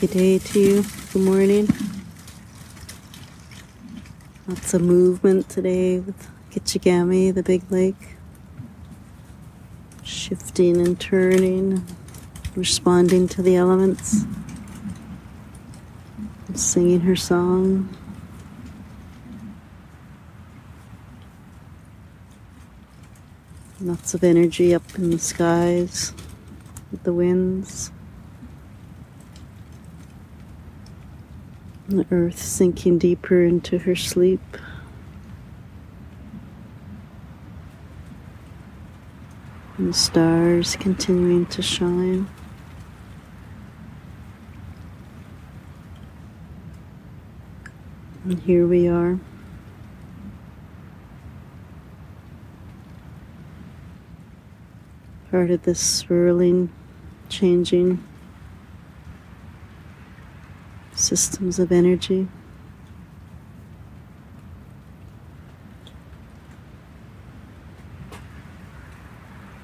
Good day to you. Good morning. Lots of movement today with Kichigami, the big lake. Shifting and turning, responding to the elements, singing her song. Lots of energy up in the skies with the winds. The earth sinking deeper into her sleep. And the stars continuing to shine. And here we are. Part of this swirling, changing systems of energy.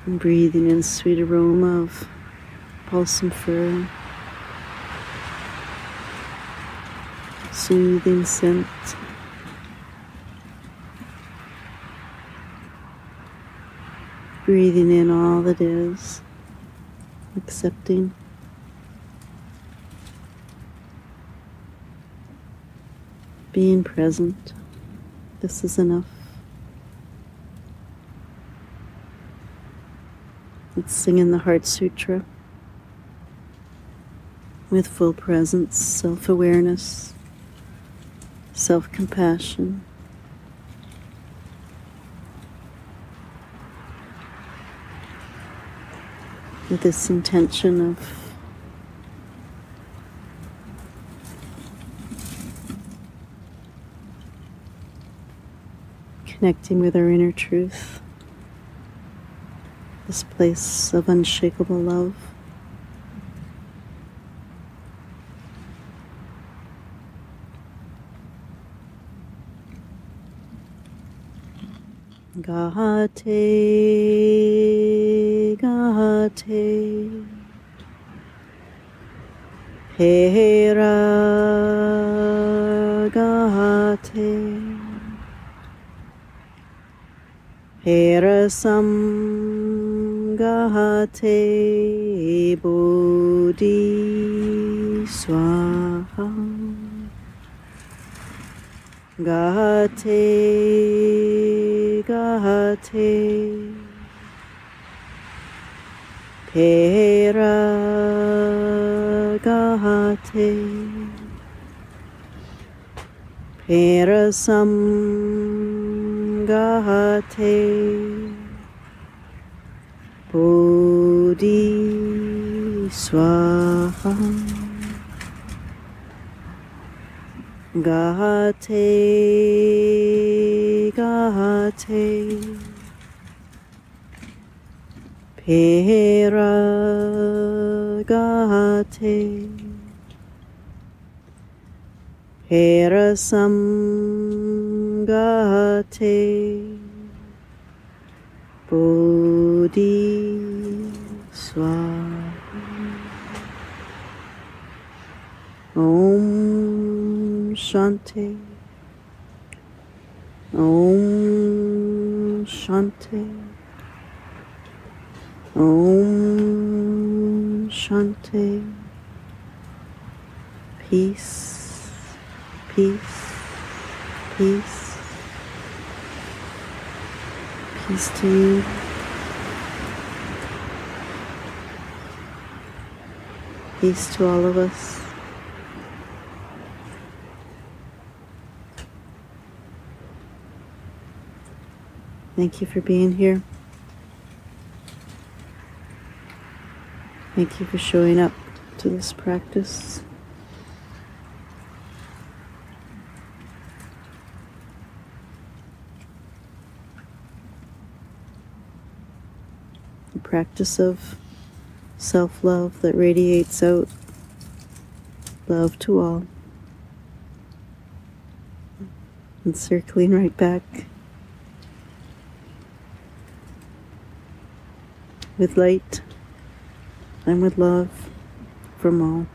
And breathing in sweet aroma of balsam fir, soothing scent. Breathing in all that is, accepting. Being present. This is enough. Let's sing in the Heart Sutra with full presence, self awareness, self compassion. With this intention of connecting with our inner truth, this place of unshakable love. Gahate, Gahate, Hera, Herasam Gahate Bodhi Swaha. Gahate Gahate. Pera Gahate. Perasam gahate bodhi swaha gahate gahate pera gahate perasam Gate Bodhi Om Shanti Om Shanti Om Shanti Peace, peace, peace. Peace to you. Peace to all of us. Thank you for being here. Thank you for showing up to this practice. Practice of self love that radiates out love to all. And circling right back with light and with love from all.